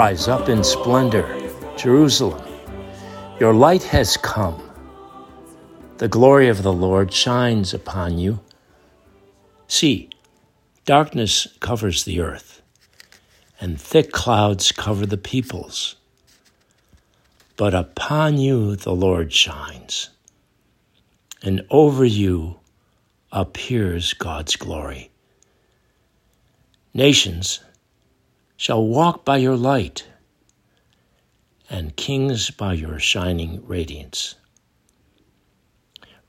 Rise up in splendor, Jerusalem. Your light has come. The glory of the Lord shines upon you. See, darkness covers the earth, and thick clouds cover the peoples. But upon you the Lord shines, and over you appears God's glory. Nations shall walk by your light, and kings by your shining radiance.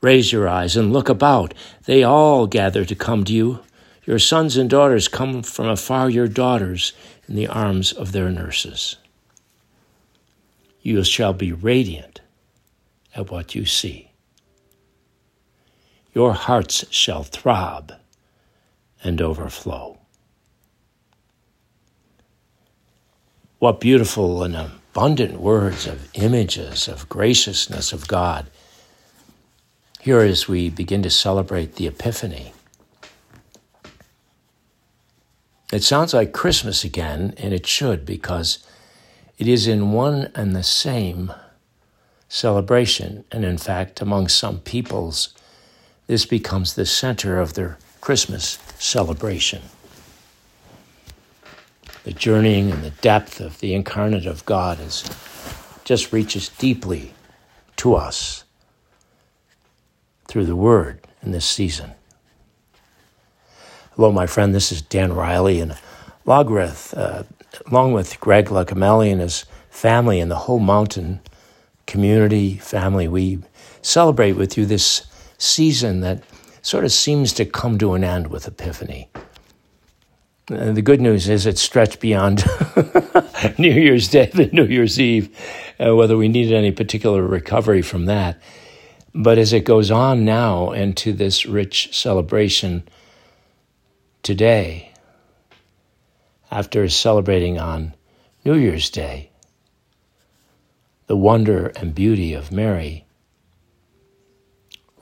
Raise your eyes and look about. They all gather to come to you. Your sons and daughters come from afar, your daughters in the arms of their nurses. You shall be radiant at what you see. Your hearts shall throb and overflow. What beautiful and abundant words of images of graciousness of God. Here, as we begin to celebrate the Epiphany, it sounds like Christmas again, and it should because it is in one and the same celebration. And in fact, among some peoples, this becomes the center of their Christmas celebration. The journeying and the depth of the incarnate of God is just reaches deeply to us through the Word in this season. Hello, my friend. This is Dan Riley, and along with, uh, along with Greg Lacamelli and his family and the whole mountain community family, we celebrate with you this season that sort of seems to come to an end with Epiphany. Uh, the good news is it stretched beyond New Year's Day to New Year's Eve, uh, whether we needed any particular recovery from that. But as it goes on now into this rich celebration today, after celebrating on New Year's Day, the wonder and beauty of Mary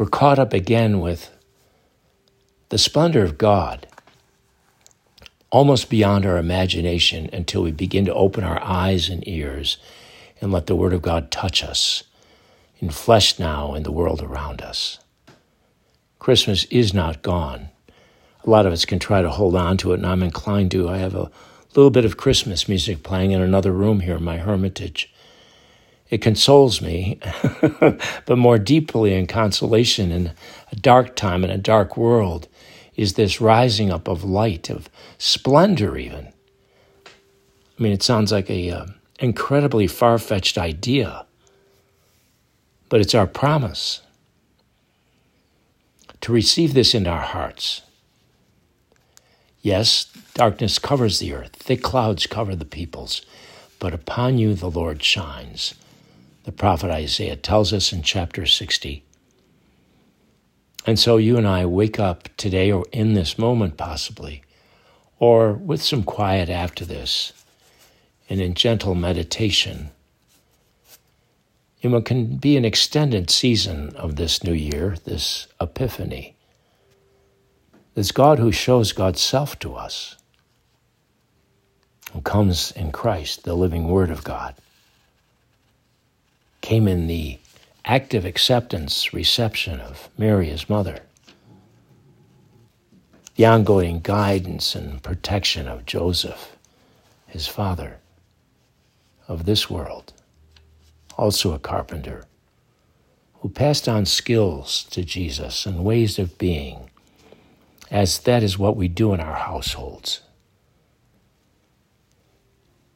we're caught up again with the splendor of God, almost beyond our imagination until we begin to open our eyes and ears and let the Word of God touch us in flesh now in the world around us. Christmas is not gone. A lot of us can try to hold on to it, and I'm inclined to. I have a little bit of Christmas music playing in another room here in my hermitage it consoles me, but more deeply in consolation in a dark time, in a dark world, is this rising up of light, of splendor, even. I mean, it sounds like a uh, incredibly far fetched idea, but it's our promise to receive this in our hearts. Yes, darkness covers the earth, thick clouds cover the peoples, but upon you the Lord shines the prophet Isaiah tells us in chapter 60. And so you and I wake up today or in this moment, possibly, or with some quiet after this, and in gentle meditation. It can be an extended season of this new year, this epiphany. This God who shows God's self to us, who comes in Christ, the living Word of God came in the active acceptance reception of Mary, his mother, the ongoing guidance and protection of Joseph, his father, of this world, also a carpenter, who passed on skills to Jesus and ways of being, as that is what we do in our households.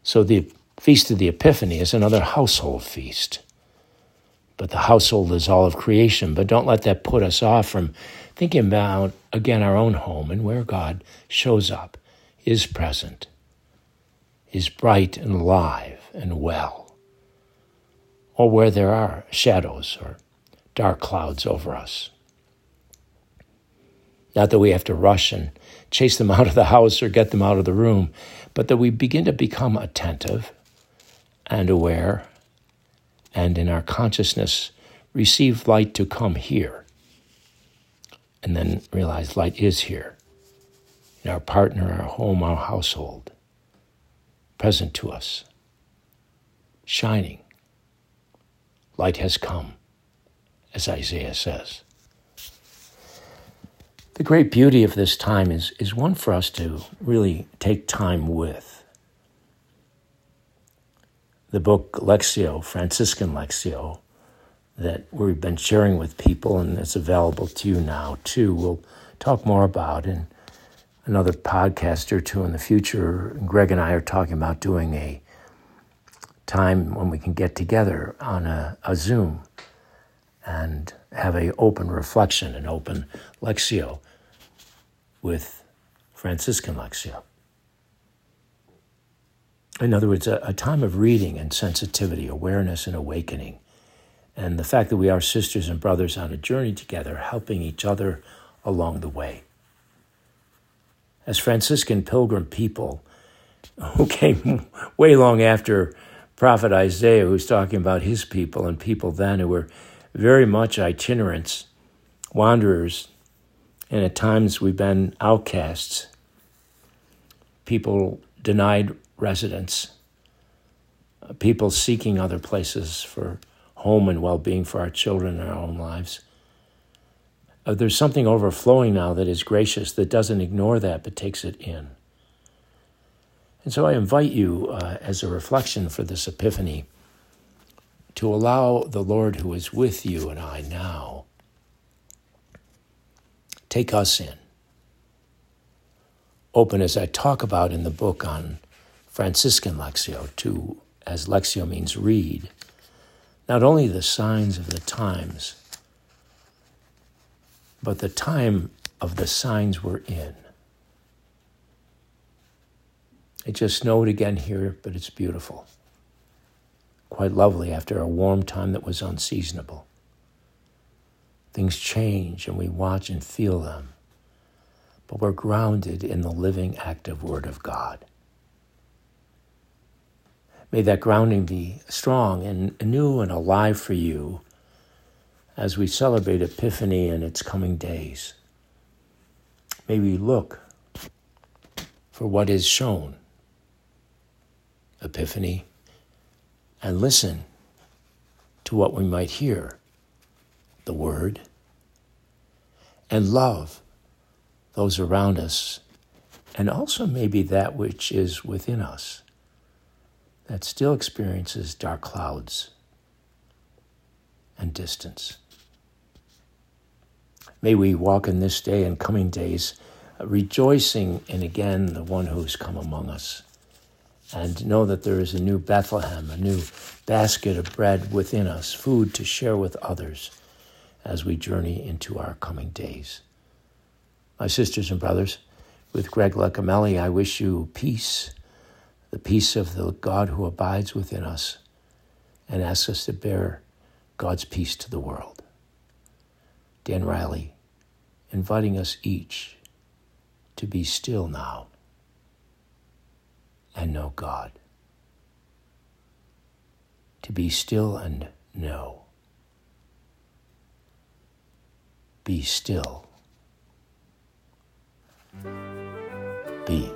So the Feast of the Epiphany is another household feast but the household is all of creation. But don't let that put us off from thinking about, again, our own home and where God shows up, is present, is bright and alive and well, or where there are shadows or dark clouds over us. Not that we have to rush and chase them out of the house or get them out of the room, but that we begin to become attentive and aware and in our consciousness receive light to come here. And then realize light is here in our partner, our home, our household, present to us shining. Light has come, as Isaiah says. The great beauty of this time is, is one for us to really take time with. The book Lectio, Franciscan Lectio, that we've been sharing with people and it's available to you now too, we'll talk more about in another podcast or two in the future. Greg and I are talking about doing a time when we can get together on a, a Zoom and have a open reflection, an open Lectio with Franciscan lectio. In other words, a, a time of reading and sensitivity, awareness and awakening, and the fact that we are sisters and brothers on a journey together, helping each other along the way. As Franciscan pilgrim people who came way long after prophet Isaiah, who's talking about his people and people then who were very much itinerants, wanderers, and at times we've been outcasts, people denied residence, people seeking other places for home and well being for our children and our own lives. Uh, there's something overflowing now that is gracious, that doesn't ignore that, but takes it in. And so I invite you, uh, as a reflection for this epiphany, to allow the Lord who is with you and I now take us in. Open as I talk about in the book on Franciscan Lectio, to, as Lectio means read, not only the signs of the times, but the time of the signs we're in. It just snowed again here, but it's beautiful. Quite lovely after a warm time that was unseasonable. Things change and we watch and feel them, but we're grounded in the living, active Word of God. May that grounding be strong and new and alive for you as we celebrate Epiphany and its coming days. May we look for what is shown. Epiphany, and listen to what we might hear. The Word, and love those around us, and also maybe that which is within us that still experiences dark clouds and distance. May we walk in this day and coming days, uh, rejoicing in again the one who's come among us and know that there is a new Bethlehem, a new basket of bread within us, food to share with others as we journey into our coming days. My sisters and brothers, with Greg Leccamelli, I wish you peace, the peace of the God who abides within us and asks us to bear God's peace to the world. Dan Riley, inviting us each to be still now and know God. To be still and know. Be still. Be.